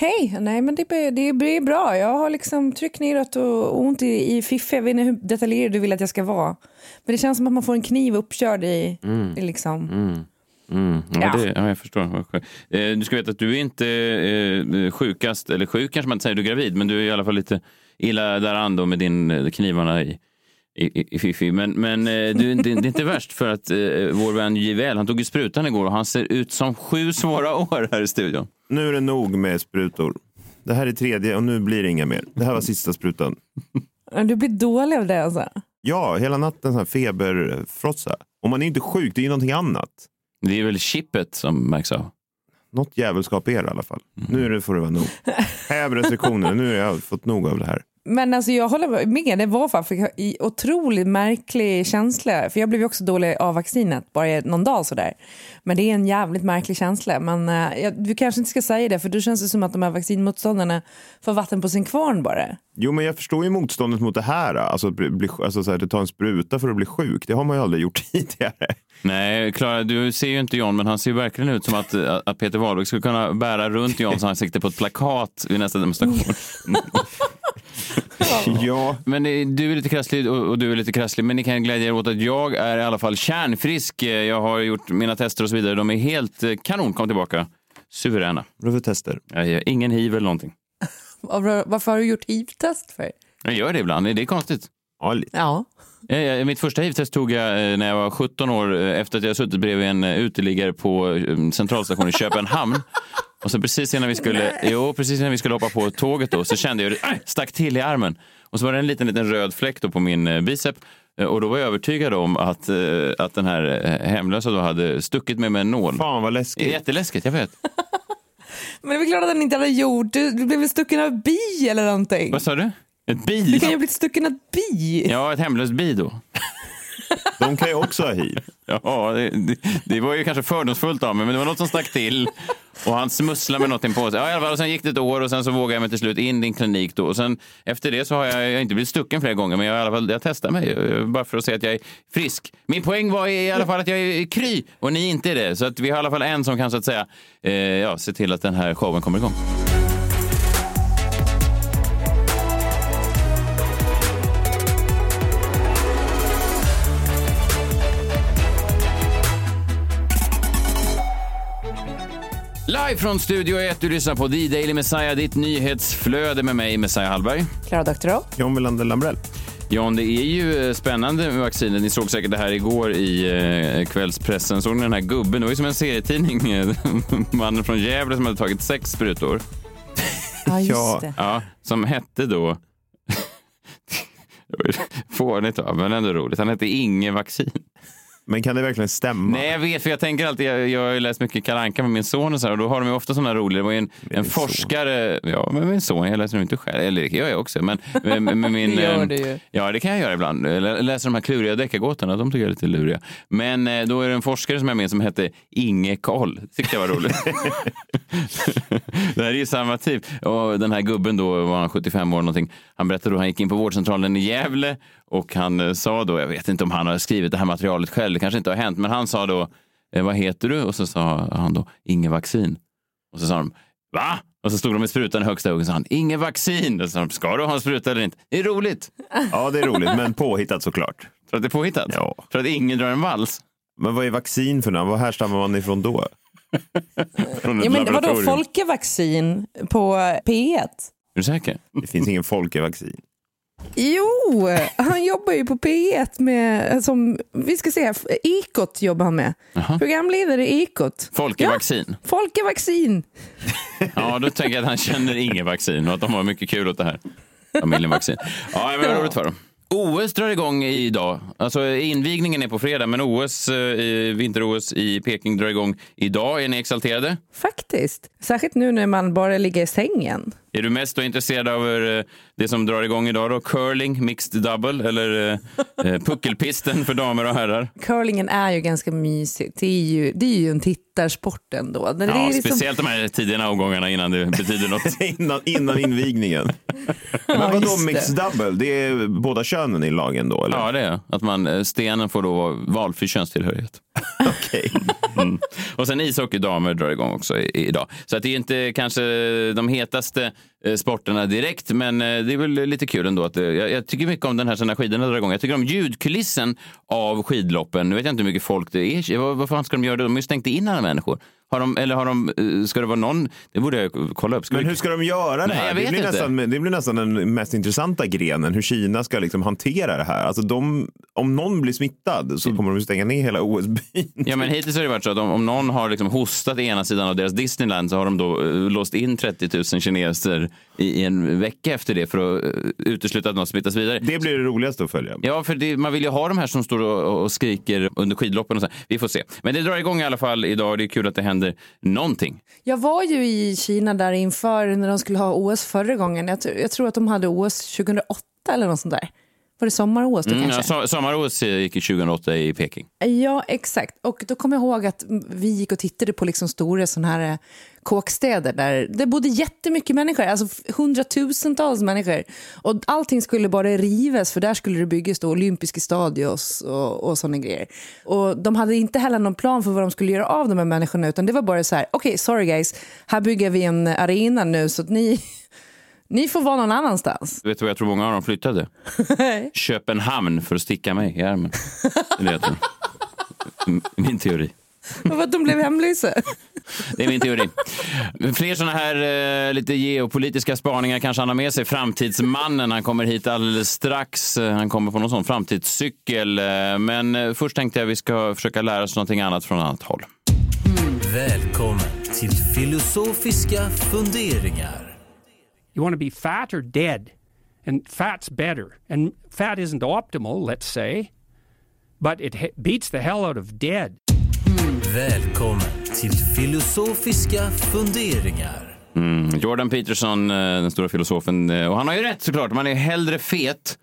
Hej! Nej, men det, det blir bra. Jag har liksom tryck neråt och ont i, i fiffi. Jag vet inte hur detaljerad du vill att jag ska vara. Men det känns som att man får en kniv uppkörd i, i liksom... Mm, ja, Ja. Det, ja, jag förstår. Eh, du ska veta att du är inte eh, sjukast, eller sjuk kanske man inte säger, du är gravid, men du är i alla fall lite illa däran då med din eh, knivarna i, i, i Fifi. Men, men eh, du, det, det är inte värst för att eh, vår vän JVL, han tog ju sprutan igår och han ser ut som sju svåra år här i studion. Nu är det nog med sprutor. Det här är tredje och nu blir det inga mer. Det här var sista sprutan. Du blir dålig av det alltså. Ja, hela natten så här feberfrossa. Och man är inte sjuk, det är ju någonting annat. Det är väl chippet som märks av. Något jävelskap är det i alla fall. Nu är det, får det vara nog. Häv restriktioner, nu har jag fått nog av det här. Men alltså jag håller med, det var faktiskt en otroligt märklig känsla. För jag blev ju också dålig av vaccinet bara någon dag sådär. Men det är en jävligt märklig känsla. Men eh, jag- du kanske inte ska säga det för då känns det som att de här vaccinmotståndarna får vatten på sin kvarn bara. Jo, men jag förstår ju motståndet mot det här. Alltså att bli, bli, alltså så här, att ta en spruta för att bli sjuk. Det har man ju aldrig gjort tidigare. Nej, Klara, du ser ju inte John, men han ser ju verkligen ut som att, att Peter Wahlbeck skulle kunna bära runt Johns ansikte på ett plakat vid nästa demonstration. ja, Men eh, du är lite krasslig och, du är lite krasslig, men ni kan glädja er åt att jag är i alla fall kärnfrisk. Eh, Jag har gjort mina tester och så vidare. De är helt eh, kanon, kom tillbaka. Suveräna. vad för tester? Jag har ingen hiv eller någonting. Var- Varför har du gjort hiv-test för? Jag gör det ibland, det är konstigt. Ja, lite. Ja. Eh, jag- Mitt första hiv-test tog jag eh, när jag var 17 år eh, efter att jag suttit bredvid en eh, uteliggare på centralstationen i Köpenhamn. Och så precis innan vi skulle, jo, precis innan vi skulle hoppa på tåget då, så kände jag hur det stack till i armen. Och så var det en liten, liten röd fläck då på min bicep. Och då var jag övertygad om att, att den här hemlösa då hade stuckit mig med en nål. Fan vad läskigt. jätteläskigt, jag vet. Men det är väl klart att den inte hade gjort. Du, du blev väl stucken av bi eller någonting? Vad sa du? Ett Du bi? kan ju ha blivit stucken av bi. Ja, ett hemlöst bi då. De kan ju också ha hiv. Ja, det, det, det var ju kanske fördomsfullt av mig, men det var något som stack till. Och han smusslade med någonting på sig. Ja, i alla fall, och sen gick det ett år och sen så vågade jag mig till slut in i din klinik. Då. Och sen, efter det så har jag, jag har inte blivit stucken flera gånger, men jag, har i alla fall, jag testar mig eh, bara för att se att jag är frisk. Min poäng var i alla fall att jag är kry och ni inte är det. Så att vi har i alla fall en som kan så att säga eh, ja, se till att den här showen kommer igång. Live från Studio 1, du lyssnar på The Daily Messiah, ditt nyhetsflöde med mig, Messiah Hallberg. Klara Doktorow. John Wilander Lambrell. Jan, det är ju eh, spännande med vaccinet. Ni såg säkert det här igår i eh, kvällspressen. Såg ni den här gubben? Det var ju som en serietidning. eh, Mannen från Gävle som hade tagit sex sprutor. Ja, just Ja. det. Ja, som hette då... Fånigt men ändå roligt. Han hette Inge Vaccin. Men kan det verkligen stämma? Nej, jag vet, för jag tänker alltid, jag, jag har ju läst mycket Kalle Anka med min son och så här, och då har de ju ofta sådana roliga, det var ju en, en din son. forskare, ja, men min son, jag läser nog inte själv, eller det gör jag också, men med, med min... Det gör eh, du ju. Ja, det kan jag göra ibland. Jag läser de här kluriga deckargåtorna, de tycker jag är lite luriga. Men eh, då är det en forskare som är med som hette Inge Koll. tyckte jag var roligt. det här är ju samma typ. Och den här gubben då, var han 75 år någonting, han berättade då han gick in på vårdcentralen i Gävle och han eh, sa då, jag vet inte om han har skrivit det här materialet själv, det kanske inte har hänt, men han sa då, eh, vad heter du? Och så sa han då, Inge Vaccin. Och så sa de, va? Och så stod de med sprutan i högsta hugg och sa han, Inge Vaccin. Och så sa de, ska du ha en spruta eller inte? Det är roligt. Ja, det är roligt, men påhittat såklart. För att det är påhittat? Ja. För att ingen drar en vals? Men vad är vaccin för något? Var härstammar man ifrån då? Från Ja, men vadå. Folkevaccin på P1? Är du säker? Det finns ingen folkevaccin. Jo, han jobbar ju på P1 med, som, vi ska se, Ekot jobbar han med. Programledare i Ekot. Folkevaccin? Folkevaccin. Ja, då tänker jag att han känner ingen vaccin och att de har mycket kul åt det här. Familjen vaccin. Ja, men vad roligt för dem. OS drar igång idag. Alltså invigningen är på fredag, men OS, eh, vinter-OS i Peking drar igång idag. Är ni exalterade? Faktiskt. Särskilt nu när man bara ligger i sängen. Är du mest då intresserad av eh, Det som drar igång idag då, curling, mixed double eller eh, eh, puckelpisten för damer och herrar. Curlingen är ju ganska mysigt. Det är ju, det är ju en tittarsport ändå. Det Ja, är liksom- speciellt de här tidiga omgångarna innan det betyder något. innan, innan invigningen. Men vadå just det. mixed double? Det är båda könen i lagen då? Eller? Ja, det är att man, eh, stenen får då vara valfri könstillhörighet. Okej. Mm. Och sen ishockeydamer drar igång också i, idag. Så att det är inte kanske de hetaste Eh, sporterna direkt, men eh, det är väl lite kul ändå. Att, eh, jag, jag tycker mycket om den här sen när skidorna drar igång. Jag tycker om ljudkulissen av skidloppen. Nu vet jag inte hur mycket folk det är. Vad, vad fan ska de göra? då? De har ju stängt in alla människor. Har de, eller har de, eh, ska det vara någon? Det borde jag kolla upp. Ska Men vi- hur ska de göra det Nej, här? det, blir nästan, det blir nästan den mest intressanta grenen, hur Kina ska liksom hantera det här. Alltså de, om någon blir smittad så kommer de stänga ner hela OS-byn. Ja, men hittills har det varit så att om, om någon har liksom hostat i ena sidan av deras Disneyland så har de då eh, låst in 30 000 kineser i, i en vecka efter det för att eh, utesluta att något smittas vidare. Det blir det roligaste att följa. Ja, för det, man vill ju ha de här som står och, och skriker under skidloppen. Och så. Vi får se. Men det drar igång i alla fall idag. Det är kul att det händer någonting. Jag var ju i Kina där inför när de skulle ha OS förra gången. Jag, jag tror att de hade OS 2008 eller något sånt där. Var det sommar-OS då Mm, ja, kanske? so- Sommar-OS gick i 2008 i Peking. Ja, exakt. Och då kommer jag ihåg att vi gick och tittade på liksom stora såna här eh, kåkstäder där det bodde jättemycket människor, alltså hundratusentals människor. Och allting skulle bara rivas för där skulle det byggas då olympiska stadios och, och sådana grejer. Och de hade inte heller någon plan för vad de skulle göra av de här människorna utan det var bara så här, okej, sorry guys, här bygger vi en arena nu så att ni, ni får vara någon annanstans. Vet du vad jag tror många av dem flyttade? Köpenhamn för att sticka mig i armen. Det är Min teori. För att de blev hemlösa. Det är min teori. Fler sådana här eh, lite geopolitiska spaningar kanske han har med sig. Framtidsmannen, han kommer hit alldeles strax. Han kommer på någon sån framtidscykel. Eh, Men eh, först tänkte jag vi ska försöka lära oss någonting annat från annat håll. Välkommen till filosofiska funderingar. You want to be fat or dead? And fat's better. And fat isn't optimal, let's say, but it he- beats the hell out of dead. Välkommen till filosofiska funderingar. Mm. Jordan Peterson, eh, den stora filosofen. eh, Och han har ju rätt såklart. Man är hellre fet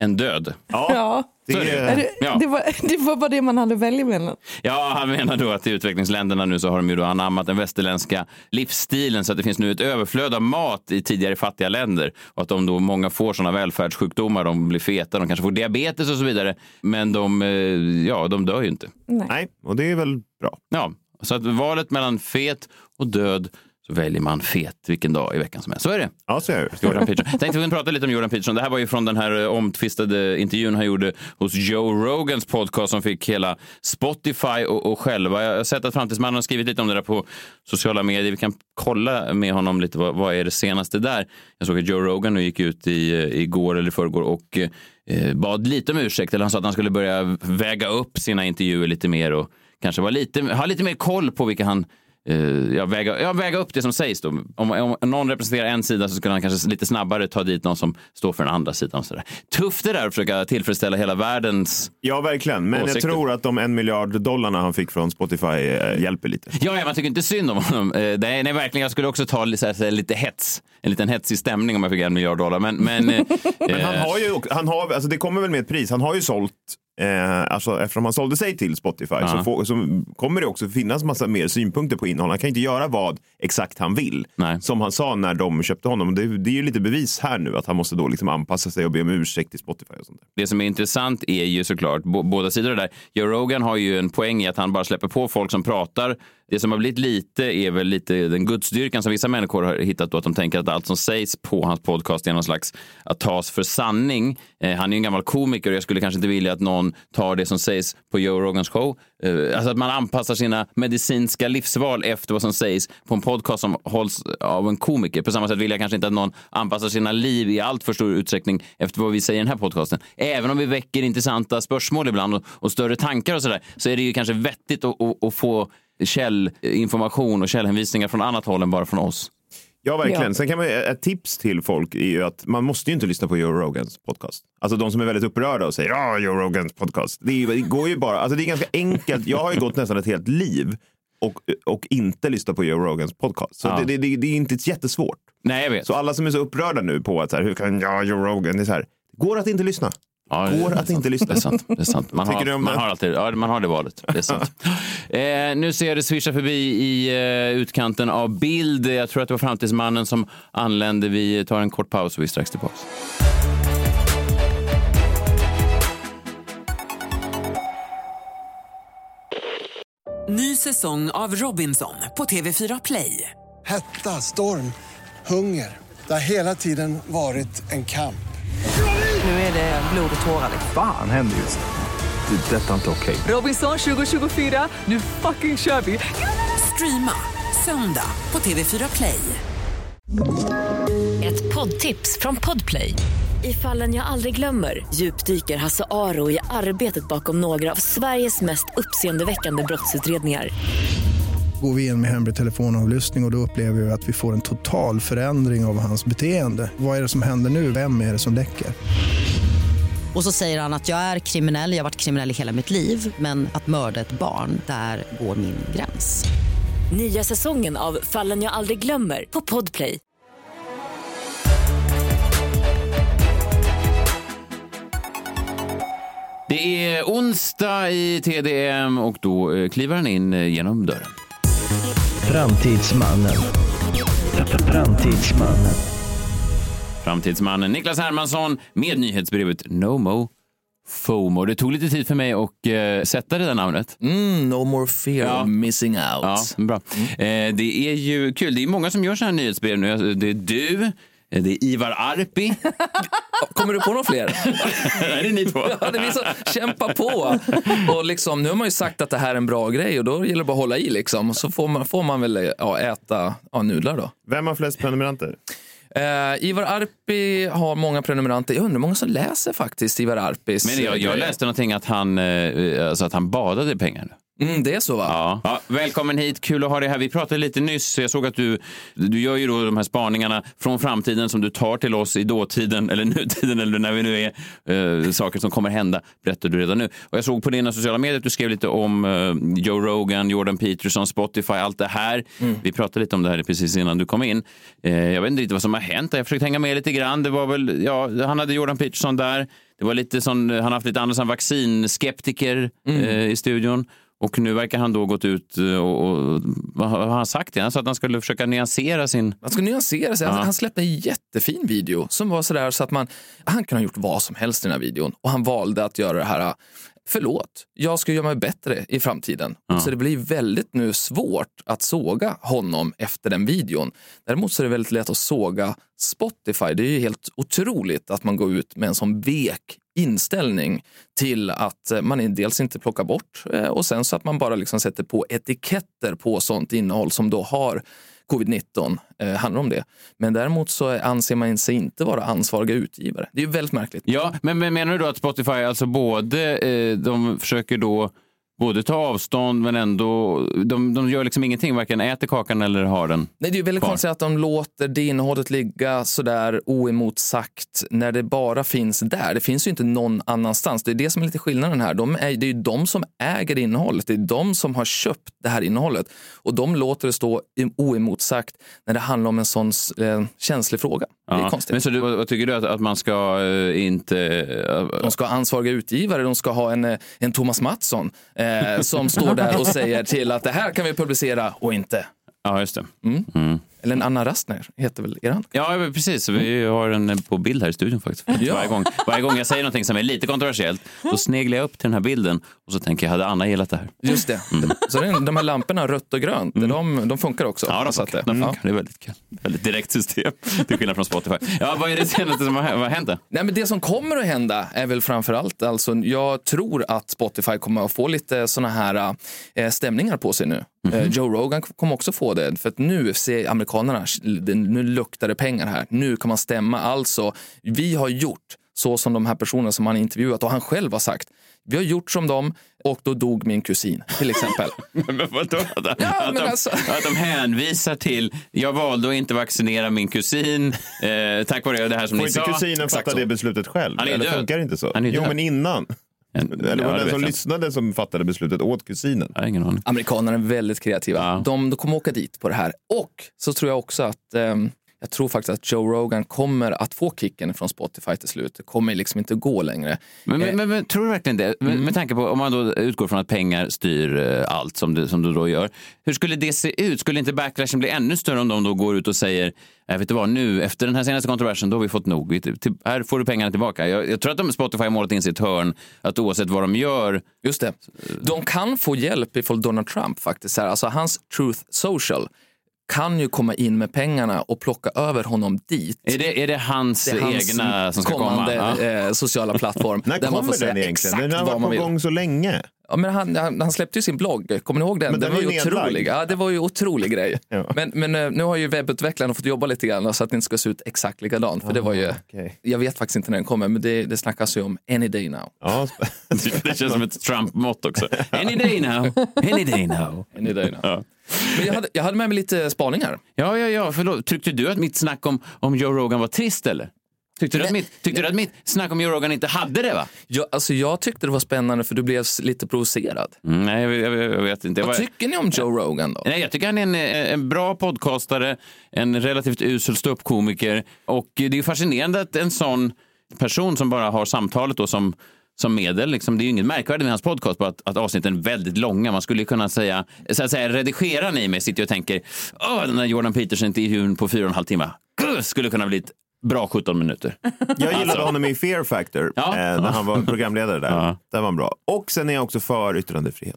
än död. Ja. Det det. är, Det, Ja. det, var, det var bara det man hade att välja mellan. Ja, han menar då att i utvecklingsländerna nu så har de ju då anammat den västerländska livsstilen så att det finns nu ett överflöd av mat i tidigare fattiga länder och att de då många får sådana välfärdssjukdomar, de blir feta, de kanske får diabetes och så vidare, men de, eh, ja, de dör ju inte. nej, och det är väl bra. Ja, så att valet mellan fet och död så väljer man fet vilken dag i veckan som helst. Så är det. Ja, så är det. Jordan Peterson. Tänkte vi kunde prata lite om Jordan Peterson. Det här var ju från den här eh, omtvistade intervjun han gjorde hos Joe Rogans podcast som fick hela Spotify och, och själva. Jag har sett att Framtidsmannen har skrivit lite om det där på sociala medier. Vi kan kolla med honom lite vad, vad är det senaste där. Jag såg att Joe Rogan nu gick ut i, eh, igår eller i förrgår och eh, bad lite om ursäkt. Eller han sa att han skulle börja väga upp sina intervjuer lite mer och kanske vara lite, ha lite mer koll på vilka han eh, ja, väga, ja, väga upp det som sägs. Då. Om, om någon representerar en sida så skulle han kanske lite snabbare ta dit någon som står för den andra sidan. Och så där. Tufft det där att försöka tillfredsställa hela världens... Ja, verkligen. Men Åsikter. jag tror att de en miljard dollarna han fick från Spotify eh, hjälper lite. Ja, ja, man tycker inte synd om honom. Eh, nej, nej, verkligen. Jag skulle också ta här, lite hets. En liten hetsig stämning om jag fick en miljard dollar. Men, men, eh, Men han har ju, han har, alltså det kommer väl med ett pris. Han har ju sålt, eh, alltså eftersom han sålde sig till Spotify Ja. så, får, så kommer det också finnas massa mer synpunkter på innehåll. Han kan inte göra vad exakt han vill. Nej. Som han sa när de köpte honom. Det, det är ju lite bevis här nu att han måste då liksom anpassa sig och be om ursäkt till Spotify och sånt där. Det som är intressant är ju såklart båda sidor där. Joe Rogan har ju en poäng i att han bara släpper på folk som pratar. Det som har blivit lite är väl lite den gudsdyrkan som vissa människor har hittat då, att de tänker att allt som sägs på hans podcast är någon slags att tas för sanning. Eh, han är ju en gammal komiker och jag skulle kanske inte vilja att någon tar det som sägs på Joe Rogans show. Eh, alltså att man anpassar sina medicinska livsval efter vad som sägs på en podcast som hålls av en komiker. På samma sätt vill jag kanske inte att någon anpassar sina liv i allt för stor utsträckning efter vad vi säger i den här podcasten. Även om vi väcker intressanta spörsmål ibland och, och större tankar och sådär så är det ju kanske vettigt att, att, att få källinformation och källhänvisningar från annat håll än bara från oss. Ja, verkligen. Ja. Sen kan man, ett tips till folk är ju att man måste ju inte lyssna på Joe Rogans podcast. Alltså de som är väldigt upprörda och säger ja, Joe Rogans podcast. Det, är, det går ju bara, alltså det är ganska enkelt. Jag har ju gått nästan ett helt liv och, och inte lyssna på Joe Rogans podcast. Så Ja. det, det, det, det är inte jättesvårt. Nej, jag vet. Så alla som är så upprörda nu på att så här, hur kan jag, Joe Rogan, det är så här, går att inte lyssna. Ja, det- Går att inte lyssna. Det är sant. Det är sant. Man, har, du om man, det? har alltid, ja, man har det valet. Det är sant. eh, nu ser jag det svischa förbi i eh, utkanten av bild. Jag tror att det var Framtidsmannen som anlände. Vi tar en kort paus och vi är strax tillbaka. Ny säsong av Robinson på TV4 Play. Hetta, storm, hunger. Det har hela tiden varit en kamp. Nu är det blod och tårar. liksom. Fan händer just nu. Det. är Detta är inte okej. Robinson 2024, nu fucking kör vi! Streama söndag på TV4 Play. Ett poddtips från Podplay. I fallen jag aldrig glömmer djupdyker Hasse Aro i arbetet bakom några av Sveriges mest uppseendeväckande brottsutredningar. Går vi in med hemlig telefonavlyssning och, och då upplever vi att vi får en total förändring av hans beteende. Vad är det som händer nu? Vem är det som läcker? Och så säger han att jag är kriminell, jag har varit kriminell i hela mitt liv men att mörda ett barn, där går min gräns. Nya säsongen av Fallen jag aldrig glömmer på Podplay. Det är onsdag i TDM och då eh, kliver han in eh, genom dörren. Framtidsmannen. Framtidsmannen. Framtidsmannen Niklas Hermansson med nyhetsbrevet No Mo FOMO. Det tog lite tid för mig att eh, sätta det där namnet. Mm, no more fear Ja. of missing out. Ja, bra. Eh, det är ju kul. Det är många som gör så här nyhetsbrev nu. Det är du, det är Ivar Arpi. Kommer du på några fler? Nej, det är ni två. Ja, det är vi som kämpar på. Och liksom, nu har man ju sagt att det här är en bra grej och då gäller det bara att hålla i liksom. Och så får man, får man väl ja, äta ja, nudlar då. Vem har flest prenumeranter? Eh, Ivar Arpi har många prenumeranter. Jag undrar hur många som läser faktiskt Ivar Arpis Men jag, eh, jag grejer. läste någonting att han, eh, alltså att han badade i pengar. Mm, det är så va? Ja. Ja, välkommen hit, kul att ha dig här. Vi pratade lite nyss, jag såg att du, du gör ju då de här spaningarna från framtiden som du tar till oss i dåtiden eller nutiden eller när vi nu är, eh, saker som kommer hända, berättar du redan nu. Och jag såg på dina sociala medier att du skrev lite om eh, Joe Rogan, Jordan Peterson, Spotify, allt det här. Vi pratade lite om det här precis innan du kom in. Eh, jag vet inte riktigt vad som har hänt, jag har försökt hänga med lite grann. Det var väl, ja, han hade Jordan Peterson där. Det var lite sån, han har haft lite andra sån vaccinskeptiker eh, i studion. Och nu verkar han då gått ut eh, och, och vad har han sagt? Han sa att han skulle försöka nyansera sin... Han ska nyansera sig. Ja. Han, han släppte en jättefin video som var sådär så att man, han kunde ha gjort vad som helst i den här videon och han valde att göra det här, förlåt, jag ska göra mig bättre i framtiden. Så det blir väldigt nu svårt att såga honom efter den videon. Däremot så är det väldigt lätt att såga Spotify. Det är ju helt otroligt att man går ut med en sån vek inställning till att eh, man dels inte plockar bort eh, och sen så att man bara liksom sätter på etiketter på sånt innehåll som då har covid-19 eh, handlar om det. Men däremot så anser man sig inte vara ansvariga utgivare. Det är ju väldigt märkligt. Ja, men, men menar du då att Spotify, alltså både, eh, de försöker då både ta avstånd men ändå, de, de gör liksom ingenting, varken äter kakan eller har den Nej, det är väldigt kvar. konstigt att de låter det innehållet ligga sådär oemotsagt när det bara finns där. Det finns ju inte någon annanstans. Det är det som är lite skillnaden här. De är, det är ju de som äger innehållet. Det är de som har köpt det här innehållet. Och de låter det stå oemotsagt när det handlar om en sån eh, känslig fråga. Det är Ja, konstigt. Men så du, vad, vad tycker du att, att man ska eh, inte... eh, De ska ha ansvariga utgivare, de ska ha en, eh, en Thomas Mattsson eh, som står där och säger till att det här kan vi publicera och inte. Ja, just det. Eller en Anna Rastner heter väl eran? Ja, precis. Vi har en på bild här i studion faktiskt. Ja. Varje, gång, varje gång jag säger någonting som är lite kontroversiellt, då sneglar jag upp till den här bilden och så tänker jag, hade Anna gillat det här? Just det. Så det är- de här lamporna, rött och grönt, de, de funkar också. Ja, de Så funkar. det- De ja. funkar. Det är väldigt kul. Väldigt direkt system, till skillnad från Spotify. Ja, vad är det senaste som har, vad hänt? Nej, men det som kommer att hända är väl framför allt, alltså, jag tror att Spotify kommer att få lite såna här eh, stämningar på sig nu. Eh, Joe Rogan kommer också få det, för att nu ser amerikanerna, nu luktar det pengar här. Nu kan man stämma. Alltså, vi har gjort så som de här personerna som han intervjuat och han själv har sagt. Vi har gjort som dem och då dog min kusin, till exempel. Men vadå? Att, Ja, att, men de, alltså- att de hänvisar till, jag valde att inte vaccinera min kusin eh, tack vare det här som Får ni inte sa. kusinen Exakt fatta så. det beslutet själv? Han är Eller död. funkar det inte så? Han är jo, död. men innan. Eller var det den som lyssnade som fattade beslutet åt kusinen? Jag har ingen aning. Amerikanerna är väldigt kreativa. De, de kommer åka dit på det här. Och så tror jag också att ehm, jag tror faktiskt att Joe Rogan kommer att få kicken från Spotify till slut. Det kommer liksom inte gå längre. Men, Eh, men, men, men tror du verkligen det? Med, med tanke på om man då utgår från att pengar styr eh, allt som du, som du då gör. Hur skulle det se ut? Skulle inte backlashen bli ännu större om de då går ut och säger jag vet du vad, nu efter den här senaste kontroversen då har vi fått nog. Vi, till, här får du pengarna tillbaka. Jag, jag tror att de Spotify har målat in sitt hörn att oavsett vad de gör. Just det. De kan få hjälp ifall Donald Trump faktiskt, här, alltså hans Truth Social kan ju komma in med pengarna och plocka över honom dit. Är det, är det hans, Det är hans egna som ska kommande komma? Ja. eh, sociala plattform. När där man får kommer den egentligen? Den har varit på vill. gång så länge. Ja, men han, han, han släppte ju sin blogg, kommer ni ihåg den? Men den den var ju nedlagd. otrolig. Ja, det var ju otrolig grej. Ja. Men, men eh, nu har ju webbutvecklarna fått jobba lite grann så att det inte ska se ut exakt likadant. För det var ju, Ah, okej. jag vet faktiskt inte när den kommer, men det, det snackas ju om any day now. Ja, Det känns som ett Trump-mått också. Any day now, any day now. Any day now. Ja. Jag hade, jag hade med mig lite spaningar. Ja, ja, ja. Förlåt. Tyckte du att mitt snack om, om Joe Rogan var trist eller? Tyckte du, att mitt, tyckte du att mitt snack om Joe Rogan inte hade det? va? Jag, alltså, jag tyckte det var spännande för du blev lite provocerad. Mm, nej, jag, jag, jag vet inte. Vad var- tycker ni om Joe Rogan då? Nej, jag tycker han är en, en bra podcastare, en relativt usel ståuppkomiker. Och det är fascinerande att en sån person som bara har samtalet då som, som medel, liksom, det är ju inget märkvärdigt med hans podcast på att, att avsnitten är väldigt långa. Man skulle kunna säga, så att säga redigerar ni mig sitter jag och tänker, åh, den där Jordan Peterson-intervjun på fyra och en halv timme, skulle kunna bli ett bra 17 minuter. Jag gillade honom i Fear Factor Ja. eh, när han var programledare där. Ja. Det var han bra. Och sen är jag också för yttrandefrihet.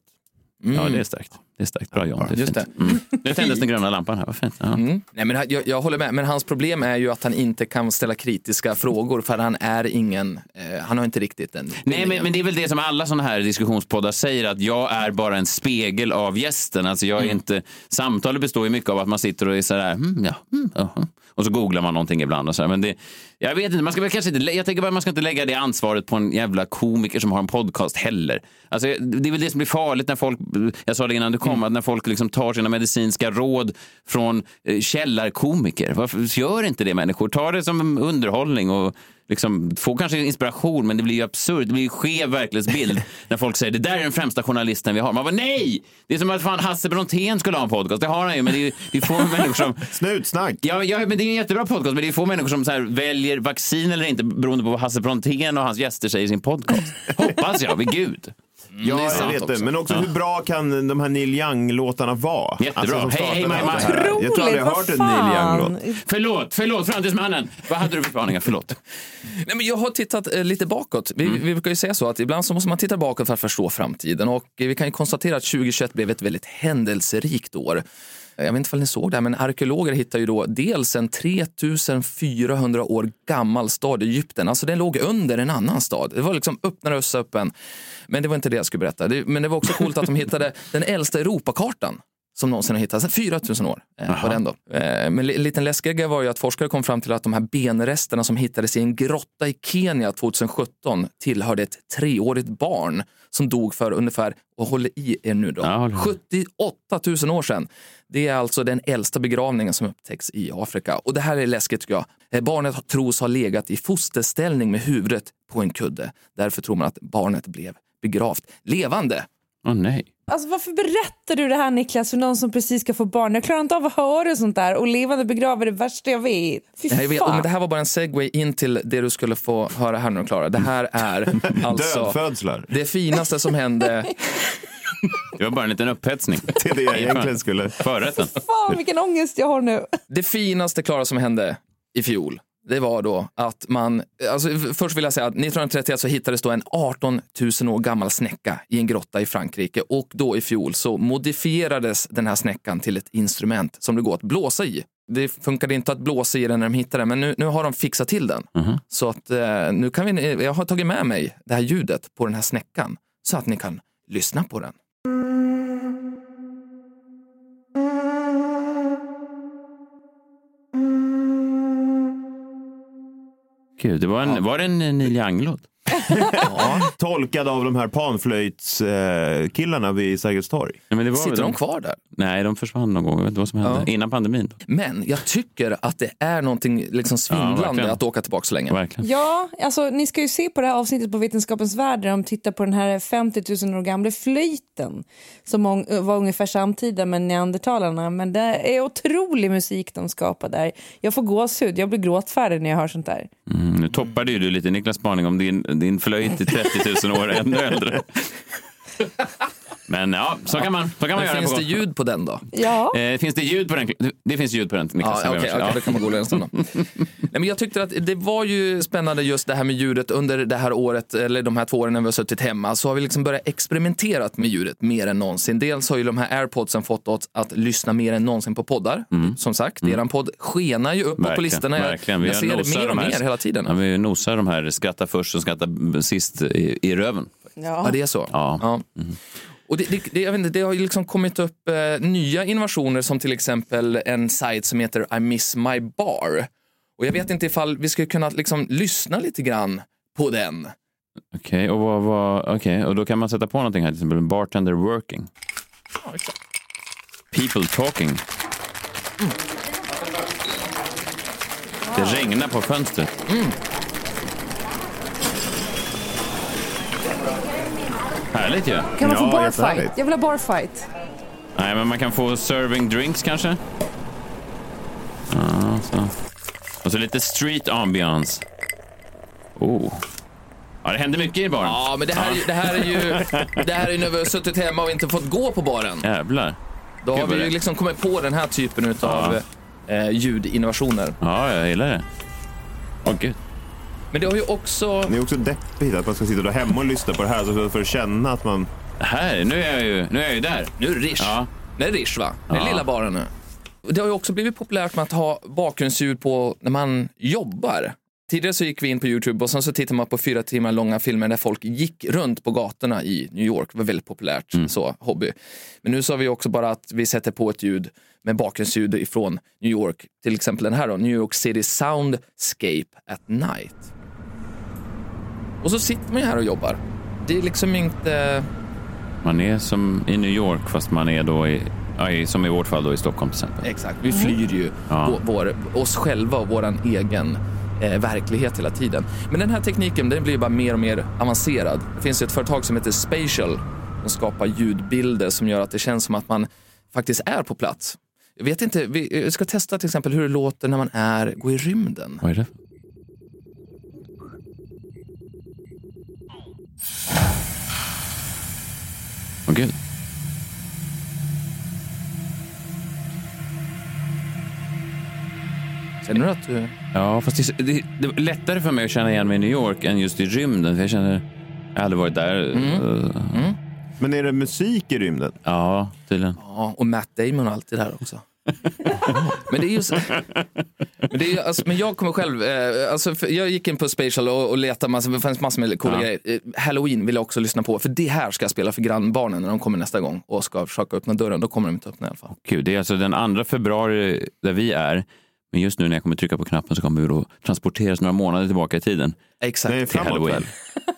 Ja, det är starkt. Det är starkt. Bra John. Det är Just fint. Mm. Nu tändes den gröna lampan här, vad fint. Ja. Mm. Nej, men jag, jag håller med, men hans problem är ju att han inte kan ställa kritiska frågor för han är ingen, eh, han har inte riktigt den. Nej, men, men det är väl det som alla sådana här diskussionspoddar säger, att jag är bara en spegel av gästen. Alltså jag är inte, samtalet består ju mycket av att man sitter och är sådär, mm, ja, mm, ja, mm. och så googlar man någonting ibland. Och så här. Men det, jag vet inte, man ska väl kanske inte, jag tänker bara man ska inte lägga det ansvaret på en jävla komiker som har en podcast heller. Alltså, det är väl det som blir farligt när folk, jag sa det innan du kom, att när folk liksom tar sina medicinska råd från eh, källarkomiker. Varför gör inte det människor? Ta det som underhållning och liksom, få kanske inspiration, men det blir ju absurt. Det blir ju skev verklighetsbild när folk säger det där är den främsta journalisten vi har. Man bara nej! Det är som att fan Hasse Brontén skulle ha en podcast. Det har han ju, men det är det är få människor som... Snutsnack! Ja, ja, men det är en jättebra podcast, men det är få människor som så här väljer vaccin eller inte beroende på vad Hasse Brontén och hans gäster säger i sin podcast. Hoppas jag, vid gud. Ja, jag vet det. också. Men också hur bra kan de här Neil Young-låtarna vara? Jättebra. som Hej, hej, startade my. Jag tror aldrig jag har hört en Neil Young-låt. Förlåt, förlåt, framtidsmannen. Vad hade du för spaningar? Förlåt. Nej, men jag har tittat eh, lite bakåt. Vi, Mm. vi brukar ju säga så att ibland så måste man titta bakåt för att förstå framtiden och eh, vi kan ju konstatera att 2021 blev ett väldigt händelserikt år. Jag vet inte om ni såg det här, men arkeologer hittar ju då dels en 3400 år gammal stad i Egypten. Alltså den låg under en annan stad. Det var liksom öppna rössa öppen. Men det var inte det jag skulle berätta. Men det var också coolt att de hittade den äldsta Europakartan som någonsin har hittats. 4000 år eh, var den då. Eh, men li- en liten läskig grej var ju att forskare kom fram till att de här benresterna som hittades i en grotta i Kenya 2017 tillhörde ett treårigt barn som dog för ungefär, och håller i er nu då, Ja, håller i. 78 000 år sedan. Det är alltså den äldsta begravningen som upptäcks i Afrika. Och det här är läskigt tycker jag. Eh, Barnet tros ha legat i fosterställning med huvudet på en kudde. Därför tror man att barnet blev begravt levande. Åh nej. Alltså, varför berättar du det här Niklas för någon som precis ska få barn? Jag klarar inte av att höra sånt där och levande begraver är det värsta jag vet. Fy Jag vet, fan. men det här var bara en segway in till det du skulle få höra här nu Klara. Det här är alltså Dödfödslar. det finaste som hände. Det var bara en liten upphetsning. Det är det jag egentligen skulle... Förrätten. Fan vilken ångest jag har nu. Det finaste Klara som hände i fjol. Det var då att man, alltså först vill jag säga att 1931 så hittades då en 18 000 år gammal snäcka i en grotta i Frankrike och då i fjol så modifierades den här snäckan till ett instrument som det går att blåsa i. Det funkade inte att blåsa i den när de hittade den, men nu, nu har de fixat till den. Så att eh, nu kan vi, jag har tagit med mig det här ljudet på den här snäckan så att ni kan lyssna på den. Gud, det var, en, var det en Neil Young-låt? Tolkad av de här panflöjtskillarna vid Sergels torg. Ja, men det var Sitter de kvar där? Nej, de försvann någon gång. Jag vet inte vad som hände. Ja. Innan pandemin. Men jag tycker att det är någonting liksom svindlande att åka tillbaka så länge. Verkligen. Ja, alltså ni ska ju se på det här avsnittet på Vetenskapens Värld där de tittar på den här 50 000 år gamla flöjten som var ungefär samtida med neandertalarna. Men det är otrolig musik de skapar där. Jag får gåshud, jag blir gråtfärdig när jag hör sånt där. Mm, nu toppade ju du lite Niklas spaning om din, din flöjt i 30 000 år ännu äldre. Men ja, så kan man, så kan man göra. finns på det ljud på den då? Ja. Eh, finns det ljud på den? Det finns ljud på den, Niklas. Ja, okej, Ja. okej, då kan man gå en stund då. Nej, men jag tyckte att det var ju spännande just det här med ljudet under det här året, eller de här två åren när vi har suttit hemma, så har vi liksom börjat experimentera med ljudet mer än någonsin. Dels har ju de här airpodsen fått oss att lyssna mer än någonsin på poddar. Som sagt, eran podd skenar ju upp på listorna. Verkligen. Vi jag ser det mer och mer hela tiden. Ja, vi nosar de här skratta först och skratta sist i, i röven. Ja, det är så. Ja. Ja. Och det, det, det, jag vet inte, det har liksom kommit upp eh, nya innovationer som till exempel en sajt som heter I miss my bar. Och jag vet inte ifall vi skulle kunna liksom lyssna lite grann på den. Okej, och, vad, vad, okej, och då kan man sätta på någonting här, till exempel bartender working. Ja, exakt. People talking. Det regnar på fönstret. Härligt ju. Kan man få Ja, barfight? Jag vill ha barfight. Nej, men man kan få serving drinks kanske. Ja, så. Och så lite street ambiance. Oh. Ja, det händer mycket i baren. Ja, men det här, är ju- det här är ju det här är ju när vi har suttit hemma och inte fått gå på baren. Jävlar. Då har vi ju liksom kommit på den här typen av eh, ljudinnovationer. Ja, jag gillar det. Åh, gud. Men det har ju också... Det är också deppigt att man ska sitta där hemma och lyssna på det här så för att känna att man... Här, nu är jag ju, nu är jag ju där. Nu är det Rish. Ja. Det är Rish va? Det är Ja. lilla baren nu. Det har ju också blivit populärt med att ha bakgrundsljud på när man jobbar. Tidigare så gick vi in på Youtube och sen så tittade man på fyra timmar långa filmer där folk gick runt på gatorna i New York. Det var väldigt populärt så, hobby. Men nu så har vi också bara att vi sätter på ett ljud med bakgrundsljud ifrån New York. Till exempel den här då, New York City Soundscape at Night. Och så sitter man ju här och jobbar. Det är liksom inte... Man är som i New York fast man är då i, som i vårt fall då i Stockholm till exempel. Exakt, vi flyr ju Ja. vår, oss själva och vår egen eh, verklighet hela tiden. Men den här tekniken den blir bara mer och mer avancerad. Det finns ju ett företag som heter Spatial som skapar ljudbilder som gör att det känns som att man faktiskt är på plats. Jag vet inte, vi jag ska testa till exempel hur det låter när man är, går i rymden. Vad är det? Åh gud. Känner du att du... Ja, fast det, det, det är lättare för mig att känna igen mig i New York än just i rymden. För jag känner, jag har aldrig varit där. Uh, Men är det musik i rymden? Ja, tydligen. Ja, och Matt Damon är alltid där också. Men det är ju så... men, det är alltså, men jag kommer själv, eh, alltså, jag gick in på Spatial och, och letade, massa, det fanns massor med coola Ja. grejer. Eh, Halloween vill jag också lyssna på, för det här ska jag spela för grannbarnen när de kommer nästa gång och ska försöka öppna dörren. Då kommer de inte öppna i alla fall. Gud, det är alltså den 2 februari där vi är. Men just nu när jag kommer trycka på knappen så kommer vi då transporteras några månader tillbaka i tiden. Exakt. Det är Till framåt Halloween. väl?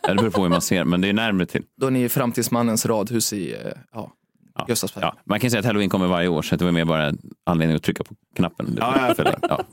Det beror på hur man ser, men det är närmare till. Då är ni i framtidsmannens radhus i eh, ja, Ja. Ja, man kan säga att Halloween kommer varje år, så det var mer bara en anledning att trycka på knappen. Ja, jag fattar. ja.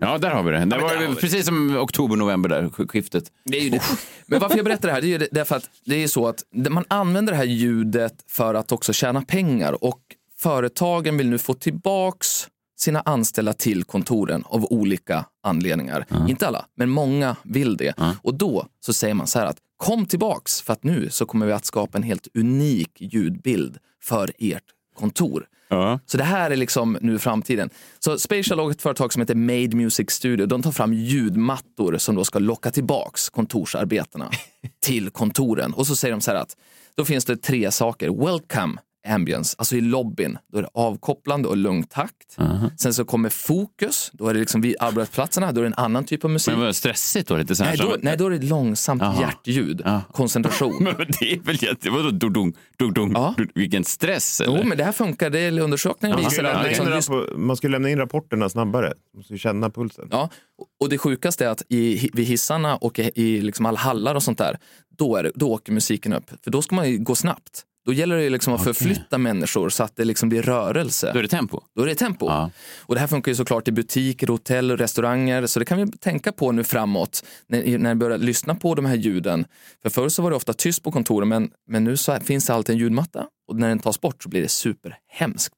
Ja, där har vi det. Det var det. precis som oktober-november där, sk- skiftet. Det är ju det. Men varför jag berättar det här, det är ju därför att det är så att man använder det här ljudet för att också tjäna pengar och företagen vill nu få tillbaks sina anställda till kontoren av olika anledningar. Inte alla, men många vill det. Och då så säger man så här att kom tillbaks för att nu så kommer vi att skapa en helt unik ljudbild för ert kontor. Ja. Så det här är liksom nu framtiden. Så Spatial och ett företag som heter Made Music Studio, de tar fram ljudmattor som då ska locka tillbaks kontorsarbetarna till kontoren. Och så säger de så här att då finns det tre saker. Welcome ambience, alltså i lobbyn. Då är det avkopplande och lugn takt. Sen så kommer fokus, då är det liksom vid arbetsplatserna, då är det en annan typ av musik. Men var det stressigt då? Lite så Nej, som- då, nej, då är det långsamt Jaha. hjärtljud, Ja. koncentration. Men det är väl jätte... Vadå dung, dung, dung, dung, dung? Vilken stress eller? Jo, men det här funkar. Det är undersökningen visar Man att liksom, lämna in just, Man skulle lämna in rapporterna snabbare. Man ju känna pulsen. ja, och det sjukaste är att i, vid hissarna och i, liksom alla hallar och sånt där, då, är det, då åker musiken upp. För då ska man ju gå snabbt. Då gäller det liksom att förflytta människor så att det liksom blir rörelse. Då är det tempo? Då är det tempo. Och det här funkar ju såklart i butiker, hotell och restauranger. Så det kan vi tänka på nu framåt när, när vi börjar lyssna på de här ljuden. För förr så var det ofta tyst på kontoren men, men nu så finns det alltid en ljudmatta. Och när den tas bort så blir det superhemskt.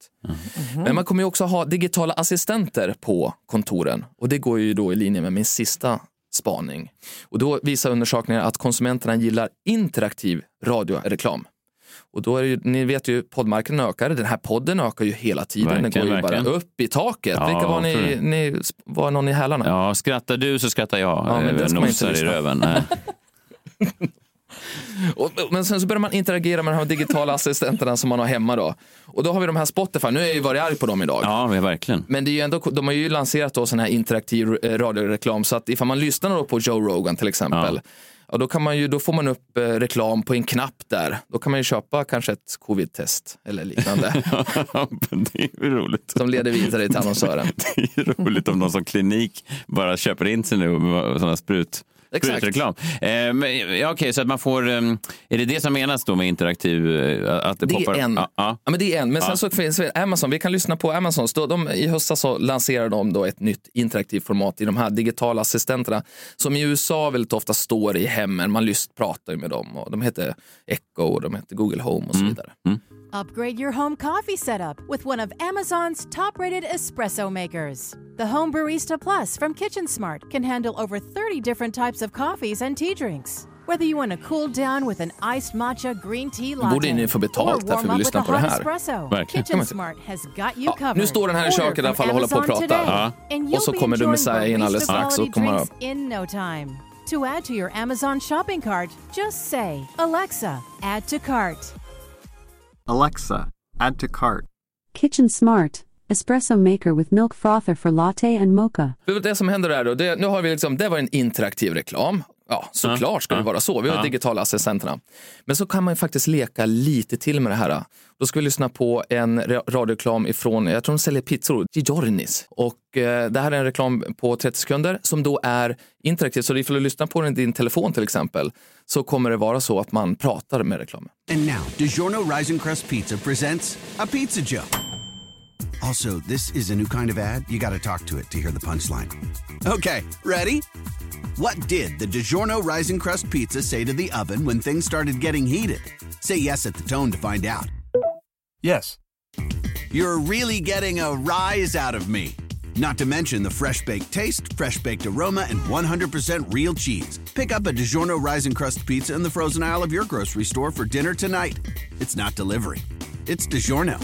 Men man kommer ju också ha digitala assistenter på kontoren. Och det går ju då i linje med min sista spaning. Och då visar undersökningar att konsumenterna gillar interaktiv radioreklam. Och då är det ju, ni vet ju, poddmarknaden ökar. Den här podden ökar ju hela tiden. den Verkligen, går ju verkligen. bara upp i taket. Ja, Vilka var jag ni, ni, var någon i hälarna? Ja, skrattar du så skrattar jag. Ja, men Eh, man inte Nosar i röven. Och, men sen så börjar man interagera med de här digitala assistenterna som man har hemma då. Och då har vi de här Spotify, nu har jag ju varit arg på dem idag. Ja, verkligen. Men det är ju ändå, de har ju lanserat då sån här interaktiv eh, radioreklam så att ifall man lyssnar då på Joe Rogan till exempel, ja. Då, kan man ju, då får man upp eh, reklam på en knapp där. Då kan man ju köpa kanske ett covid-test eller liknande. det är ju roligt. Som leder vidare till annonsören. Det är ju roligt om någon som klinik bara köper in sig nu med sådana sprut. Exakt. Sprutreklam. Eh, ja, Okej, så att man får... Eh, är det det som menas då med interaktiv? Eh, att det, Det poppar? är en. Ja, ja. Ja, men det är en. Men sen så finns Amazon. Vi kan lyssna på Amazon. De, I höstas så lanserade de då ett nytt interaktivt format i de här digitala assistenterna som i USA väldigt ofta står i hemmen. Man lyst, pratar med dem. Och de heter Echo och de heter Google Home och så vidare. Upgrade your home coffee setup with one of Amazon's top rated espresso makers. The Home Barista Plus from Kitchen Smart can handle over 30 different types of coffees and tea drinks. Whether you want to cool down with an iced matcha green tea latte borde ni få betalt or där för warm up with på a det hot här. espresso, Verkligen. Kitchen. Smart has got you Ja, covered. nu står den här i köket i alla fall och håller på pratar. today, Ja. and Och så kommer du enjoying Messiah in alldeles strax och kommer quality drinks in no time. To add to your Amazon shopping cart, just say, Alexa, add to cart. Alexa, add to cart. Kitchen Smart, espresso maker with milk frother for latte and mocha. För Det som händer är då, det, nu har vi liksom, det var en interaktiv reklam. Ja, såklart ska det vara så. Vi har Ja. digitala assistenterna. Men så kan man ju faktiskt leka lite till med det här. Då ska vi lyssna på en ra- radioreklam ifrån, jag tror de säljer pizzor, Giornis. Och eh, det här är en reklam på 30 sekunder som då är interaktiv. Så ifall du lyssnar på den i din telefon till exempel, så kommer det vara så att man pratar med reklamen. And now, DiGiorno Rising Crust Pizza presents a pizza joke. Also, this is a new kind of ad. You got to talk to it to hear the punchline. Okay, ready? What did the DiGiorno Rising Crust Pizza say to the oven when things started getting heated? Say yes at the tone to find out. Yes. You're really getting a rise out of me. Not to mention the fresh baked taste, fresh baked aroma, and 100% real cheese. Pick up a DiGiorno Rising Crust Pizza in the frozen aisle of your grocery store for dinner tonight. It's not delivery, it's DiGiorno.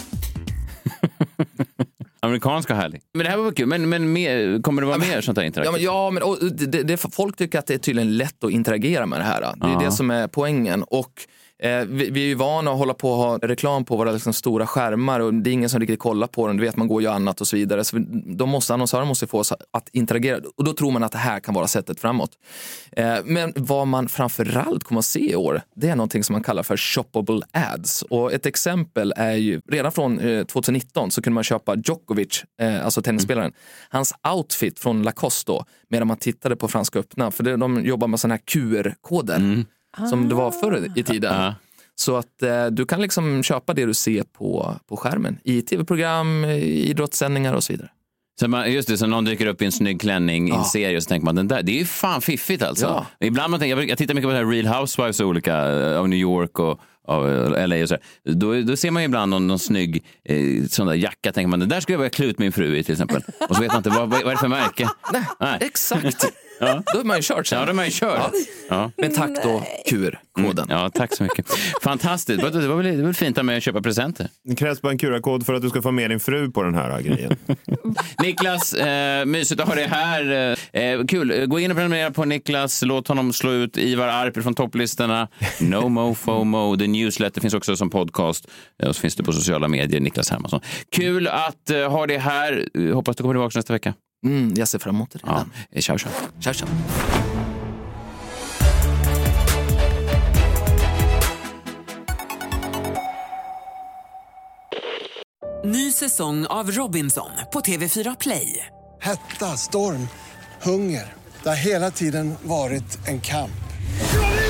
Amerikanska härlig. Men det här var kul. Men, men mer, kommer det vara mer sånt här Ja, interaktivt? men, ja, men det, det, folk tycker att det är tydligen lätt att interagera med det här. Det är Ja. det som är poängen. Och vi, vi är ju vana att hålla på och ha reklam på våra liksom, stora skärmar och det är ingen som riktigt kollar på den. Du vet, man går ju annat och så vidare. Så de måste, annonsörer måste få oss att interagera och då tror man att det här kan vara sättet framåt. Eh, men vad man framförallt kommer att se i år, det är någonting som man kallar för shoppable ads. Och ett exempel är ju, redan från eh, 2019 så kunde man köpa Djokovic, eh, alltså tennisspelaren, hans outfit från Lacoste då, medan man tittade på Franska öppna. För de jobbar med sådana här QR-koder som det var förr i tiden. Så att eh, du kan liksom köpa det du ser på, på skärmen i tv-program, i idrottssändningar och så vidare. Så man, just det, så någon dyker upp i en snygg klänning i en Ja. serie och så tänker man den där, det är ju fan fiffigt alltså. Ja. Ibland man tänker, jag, jag tittar mycket på det här Real Housewives och olika eh, av New York och av eh, LA och så. Då, då ser man ju ibland någon, någon snygg eh, sån där jacka, tänker man den där skulle jag vilja klä ut min fru i till exempel. Och så vet man inte vad, vad är det för märke. Nej, exakt. Ja. Då är man ju körd sen. Ja, då är man ju körd. Ja. Men tack då, QR-koden. Ja, tack så mycket. Fantastiskt. Det var, det var väl, det var väl fint med att köpa presenter. Det krävs bara en QR-kod för att du ska få med din fru på den här grejen. Niklas, eh, mysigt att ha dig här. Eh, kul. Eh, Gå in och prenumerera på Niklas. Låt honom slå ut Ivar Arpi från topplistorna. No mo FOMO, newsletter, finns också som podcast. Eh, Och så finns det på sociala medier, Niklas Hermansson. Kul att eh, ha det här. Eh, Hoppas du kommer tillbaka nästa vecka. Mm, jag ser fram emot det redan. Ja, ciao, ciao. Ciao, ciao. Ny säsong av Robinson på TV4 Play. Hetta, storm, hunger. Det har hela tiden varit en kamp.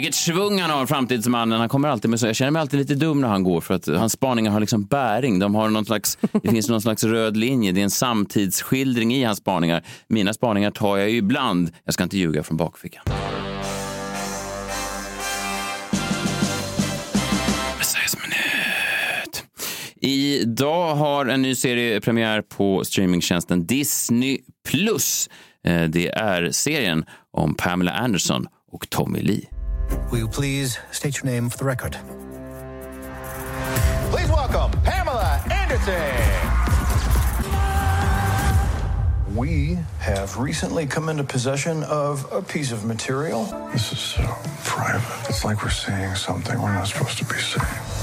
Vilket svung han har, framtidsmannen. Han kommer alltid med så. Jag känner mig alltid lite dum när han går för att hans spaningar har liksom bäring. De har någon slags, det finns någon slags röd linje. Det är en samtidsskildring i hans spaningar. Mina spaningar tar jag ju ibland. Jag ska inte ljuga från bakfickan. Idag har en ny serie premiär på streamingtjänsten Disney+. Plus. Eh, det är serien om Pamela Anderson och Tommy Lee. Will you please state your name for the record? Please welcome Pamela Anderson. We have recently come into possession of a piece of material. This is so private. It's like we're seeing something we're not supposed to be seeing.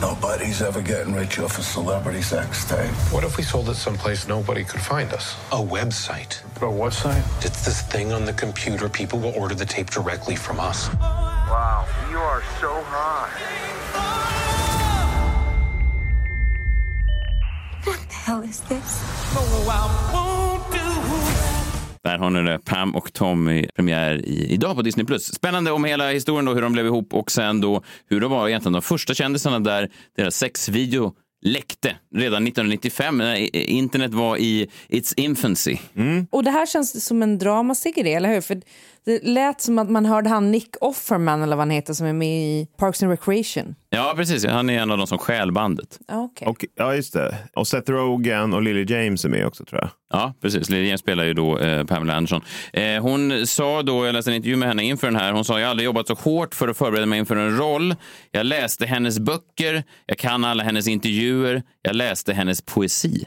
Nobody's ever getting rich off a celebrity sex tape. What if we sold it someplace nobody could find us? A website. A what site? It's this thing on the computer. People will order the tape directly from us. Wow, you are so high. What the hell is this? Där har ni det. Pam och Tommy premiär i, idag på Disney+. Spännande om hela historien då, hur de blev ihop och sen då hur de var egentligen de första kändisarna där deras sexvideo läckte redan 1995 när i- internet var i its infancy. Och det här känns som en dramaserie, eller hur? För det lät som att man hörde han Nick Offerman eller vad han heter som är med i Parks and Recreation. Ja, precis. Han är en av de som stjäl bandet. Ja, okej. Och, ja, just det. Och Seth Rogen och Lily James är med också tror jag. Ja, precis. Lily James spelar ju då eh, Pamela Anderson. Eh, hon sa då, jag läste en intervju med henne inför den här, hon sa jag har aldrig jobbat så hårt för att förbereda mig inför en roll. Jag läste hennes böcker, jag kan alla hennes intervjuer, jag läste hennes poesi.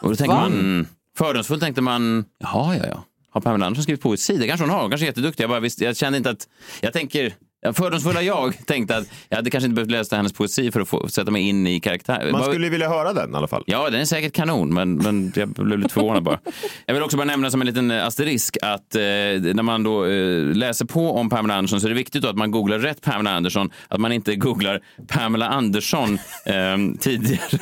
Och då tänker man, fördomsfullt tänkte man, jaha, ja, ja. Har Pamela Andersson skrivit poesi? Det kanske hon har, hon kanske är jätteduktig. Jag, bara visst, jag kände inte att, jag tänker, fördomsfulla jag tänkte att jag hade kanske inte behövt läsa hennes poesi för att få, sätta mig in i karaktär. Man skulle vilja höra den i alla fall. Ja, den är säkert kanon, men, men jag blev lite förvånad bara. Jag vill också bara nämna som en liten eh, asterisk att eh, när man då eh, läser på om Pamela Anderson så är det viktigt att man googlar rätt Pamela Anderson, att man inte googlar Pamela Andersson eh, tidigare.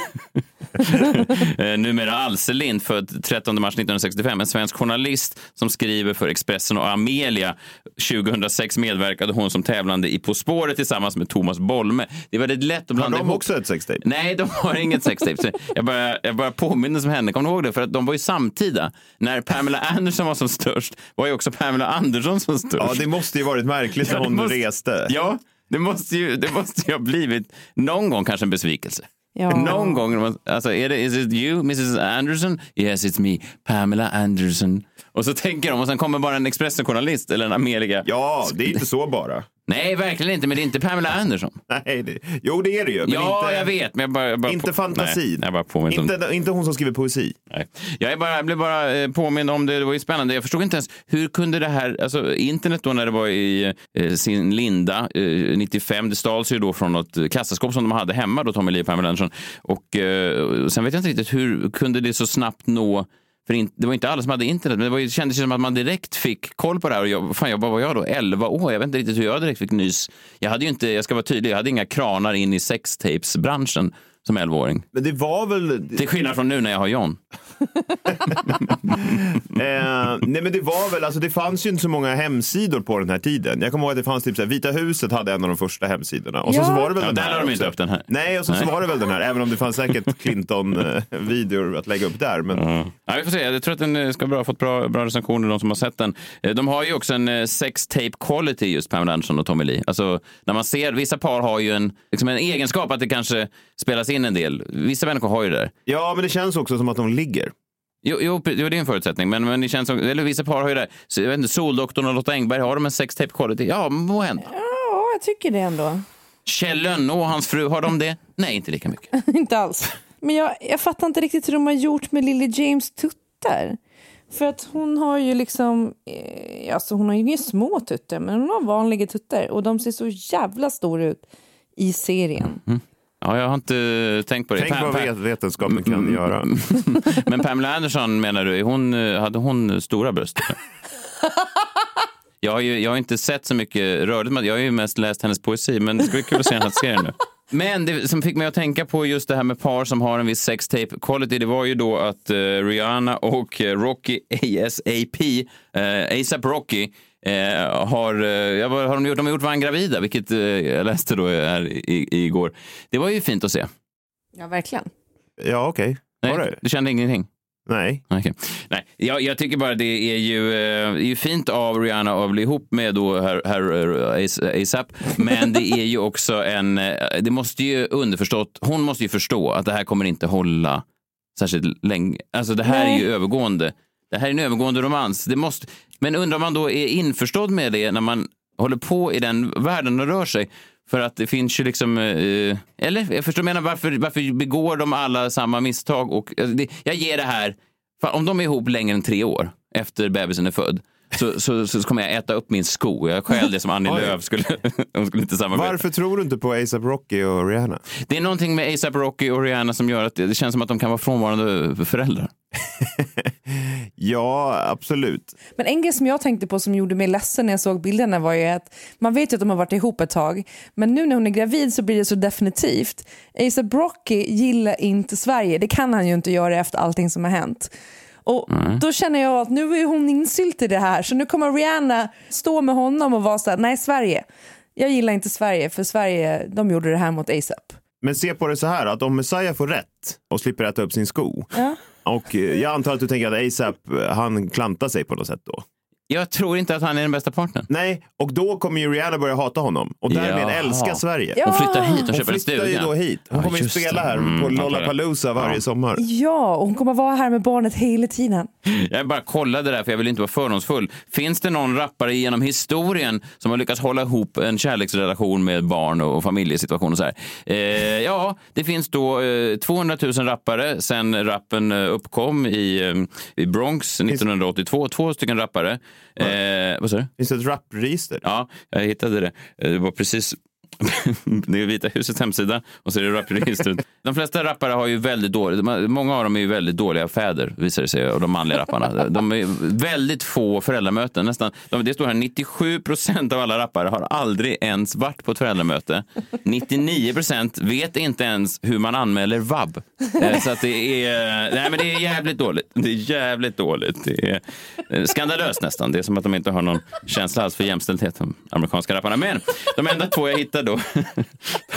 numera Alselind, född 13 mars 1965. En svensk journalist som skriver för Expressen och Amelia. 2006 medverkade hon som tävlande i På spåret tillsammans med Thomas Bolme. Det är väldigt lätt att Har blanda de ihop också ett sextape? Nej, de har inget sextape. Jag bara, jag bara påminner om henne. Kommer du ihåg det? För att de var ju samtida. När Pamela Anderson var som störst var ju också Pamela Anderson som störst. Ja, det måste ju varit märkligt när hon måste- reste. Ja, det måste, ju, det måste ju ha blivit någon gång kanske en besvikelse. Ja. Någon gång, alltså är det, is it you, Mrs Anderson? Yes, it's me, Pamela Anderson. Och så tänker de, och sen kommer bara en Expressen-journalist eller en Amelia. Ja, det är inte så bara. Nej, verkligen inte, men det är inte Pamela Anderson. Nej, det, jo det är det ju. Men ja, inte, jag vet, men jag bara... Jag bara inte fantasin. Nej, jag bara påminner om Inte, inte hon som skriver poesi. Nej. Jag, är bara, jag blev bara eh, påmind om det, det var ju spännande. Jag förstod inte ens, hur kunde det här, alltså internet då när det var i eh, sin linda, eh, 95, det stals ju då från något kassaskåp som de hade hemma då, Tommy Lee och Pamela Anderson. Och eh, sen vet jag inte riktigt, hur kunde det så snabbt nå för in, det var inte alla som hade internet, men det, var, det kändes som att man direkt fick koll på det här. Och jag, fan, jag bara, var jag då? 11 år? Jag vet inte riktigt hur jag direkt fick nys. Jag hade ju inte, jag ska vara tydlig, jag hade inga kranar in i sextapes-branschen som 11-åring. Men det var väl... Till skillnad från nu när jag har John. eh, nej men det var väl, alltså det fanns ju inte så många hemsidor på den här tiden. Jag kommer ihåg att det fanns typ så här, Vita huset hade en av de första hemsidorna. Och så, Ja. så var det väl Ja, den där här de inte upp den här. Nej, och så, så Nej. var det väl den här, även om det fanns säkert Clinton-videor att lägga upp där. Men... Ja, vi får se. Jag tror att den eh, ska bra, fått bra, bra recensioner, de som har sett den. Eh, De har ju också en eh, sex tape quality, just Pamela Anderson och Tommy Lee. Alltså, när man ser, vissa par har ju en, liksom en egenskap att det kanske spelas in en del. Vissa människor har ju det där. Ja, men det känns också som att de ligger. Jo, jo, jo det är en förutsättning. Men, men det känns som, eller vissa par har ju det. Så, jag vet inte, Soldoktorn och Lotta Engberg, har de en sex tape quality? Ja, må hända. Ja, jag tycker det ändå. Kjell Lönnå och hans fru, har de det? Nej, inte lika mycket. inte alls. Men jag, jag fattar inte riktigt hur de har gjort med Lily James tuttar. För att hon har ju liksom, eh, alltså hon har ju inga små tuttar, men hon har vanliga tuttar och de ser så jävla stora ut i serien. Ja, jag har inte tänkt på det. Tänk Pam- vad Pam- vet- vetenskapen kan göra. Men Pamela Anderson menar du, hon, eh, hade hon stora bröst? Jag har ju jag har inte sett så mycket rörligt, jag har ju mest läst hennes poesi, men det ska bli kul att se här serien nu. Men det som fick mig att tänka på just det här med par som har en viss sextape quality, det var ju då att eh, Rihanna och eh, Rocky ASAP, uh, ASAP Rocky, eh, har, vad har de gjort? De har gjort Van gravida, vilket eh, jag läste då här i, i, igår. Det var ju fint att se. Ja, verkligen. Ja, okej. Nej, du kände ingenting? Nej. Okay. Nej, jag, jag tycker bara det är ju, eh, det är ju fint av Rihanna att bli ihop med då herr, herr ASAP. Men det är ju också en, eh, det måste ju underförstått, hon måste ju förstå att det här kommer inte hålla särskilt länge. Alltså det här är Nej. ju övergående. Det här är en övergående romans. Det måste, men undrar om man då är införstådd med det när man håller på i den världen och rör sig. För att det finns ju liksom, eh, eh eller jag förstår, menar varför, varför begår de alla samma misstag? Och, alltså, det, jag ger det här, om de är ihop längre än tre år efter bebisen är född, så, så, så kommer jag äta upp min sko. Jag stjäl det som Annie. Lööf skulle, de skulle inte samarbeta. Varför tror du inte på ASAP Rocky och Rihanna? Det är någonting med ASAP Rocky och Rihanna som gör att det, det känns som att de kan vara frånvarande föräldrar. Ja, absolut. Men en grej som jag tänkte på som gjorde mig ledsen när jag såg bilderna var ju att man vet ju att de har varit ihop ett tag, men nu när hon är gravid så blir det så definitivt. ASAP Rocky gillar inte Sverige, det kan han ju inte göra efter allting som har hänt. Och Då känner jag att nu är hon insylt i det här, så nu kommer Rihanna stå med honom och vara så här, nej Sverige, jag gillar inte Sverige, för Sverige, de gjorde det här mot ASAP. Men se på det så här, att om Messiah får rätt och slipper äta upp sin sko. Och eh, jag antar att du tänker att ASAP, eh, han klantar sig på något sätt då. Jag tror inte att han är den bästa partnern. Nej, och då kommer ju Rihanna börja hata honom och därmed Jaha. älska Sverige. Hon flyttar hit och Hon köper en flyttar ju stuga. då hit. Hon Ja, kommer ju spela det. här Mm, på. Lollapalooza varje Ja. sommar. Ja, och hon kommer vara här med barnet hela tiden. Jag bara kollade där för jag vill inte vara fördomsfull. Finns det någon rappare genom historien som har lyckats hålla ihop en kärleksrelation med barn och familjesituation och så här? Eh, ja, det finns då eh, 200 000 rappare sen rappen eh, uppkom i, eh, i Bronx 1982. Två stycken rappare. Eh, vad sa du? Finns det ett rappregister? Ja, jag hittade det. Eh, Det var precis det är Vita husets hemsida och så är det rapregistret. De flesta rappare har ju väldigt dåligt, många av dem är ju väldigt dåliga fäder visar det sig, och de manliga rapparna. De är väldigt få föräldramöten. Nästan, de, det står här 97 procent av alla rappare har aldrig ens varit på ett föräldramöte. 99 procent vet inte ens hur man anmäler vab. Eh, så att det är, nej men det är jävligt dåligt. Det är jävligt dåligt. Det är eh, skandalöst nästan. Det är som att de inte har någon känsla alls för jämställdhet, de amerikanska rapparna. Men de enda två jag hittade då,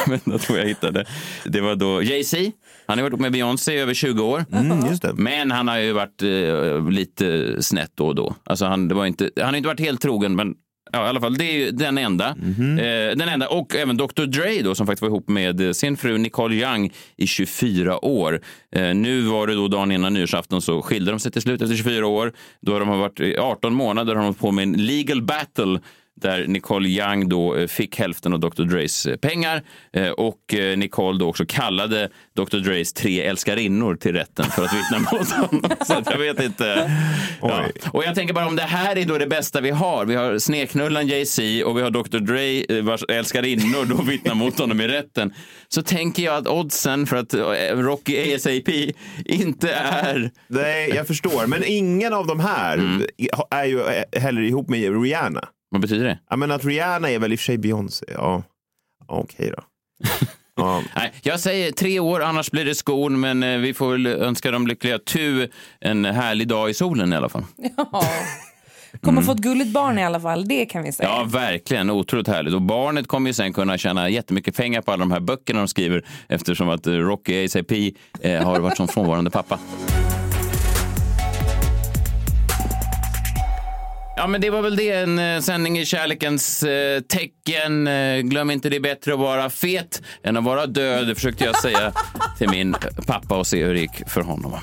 de enda två jag hittade, det var då Jay-Z. Han har varit med Beyoncé i över 20 år. Mm. Men han har ju varit eh, lite snett då och då. Alltså han, det var inte, han har inte varit helt trogen, men Ja, i alla fall, det är ju den enda. Eh, den enda. Och även Dr Dre då, som faktiskt var ihop med eh, sin fru Nicole Young i 24 år. Eh, nu var det då dagen innan nyårsafton så skilde de sig till slut efter 24 år. Då har de varit i 18 månader har de på med en legal battle där Nicole Young då eh, fick hälften av Dr Dres eh, pengar eh, och Nicole då också kallade Dr Dres tre älskarinnor till rätten för att vittna mot honom. Så jag vet inte. Ja. Och jag tänker bara om det här är då det bästa vi har. Vi har sneknullan Jay-Z och vi har Dr Dre vars älskarinnor då vittnar mot honom i rätten. Så tänker jag att oddsen för att Rocky ASAP inte är... Nej, jag förstår. Men ingen av de här Mm. är ju heller ihop med Rihanna. Vad betyder det? Ja, men att Rihanna är väl i och för sig Beyoncé. Ja, okej då. Nej, jag säger tre år, annars blir det skon, men eh, vi får väl önska dem lyckliga tu en härlig dag i solen i alla fall. Ja. Kommer få ett gulligt barn i alla fall, det kan vi säga. Ja, verkligen. Otroligt härligt. Och barnet kommer ju sen kunna tjäna jättemycket pengar på alla de här böckerna de skriver eftersom att Rocky ASAP eh, har varit som frånvarande pappa. Ja, men det var väl det. En eh, sändning i kärlekens eh, tecken. Eh, glöm inte det är bättre att vara fet än att vara död. Försökte jag säga till min pappa och se hur det gick för honom.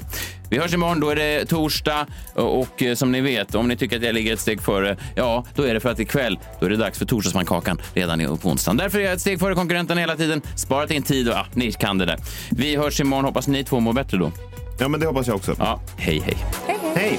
Vi hörs imorgon. Då är det torsdag och, och eh, som ni vet, om ni tycker att jag ligger ett steg före, ja, då är det för att ikväll då är det dags för torsdagsmannkakan redan i- på onsdagen. Därför är jag ett steg före konkurrenterna hela tiden. Sparat in tid och ja, ni kan det där. Vi hörs imorgon. Hoppas ni två mår bättre då. Ja, men det hoppas jag också. Ja, hej, hej. Hej!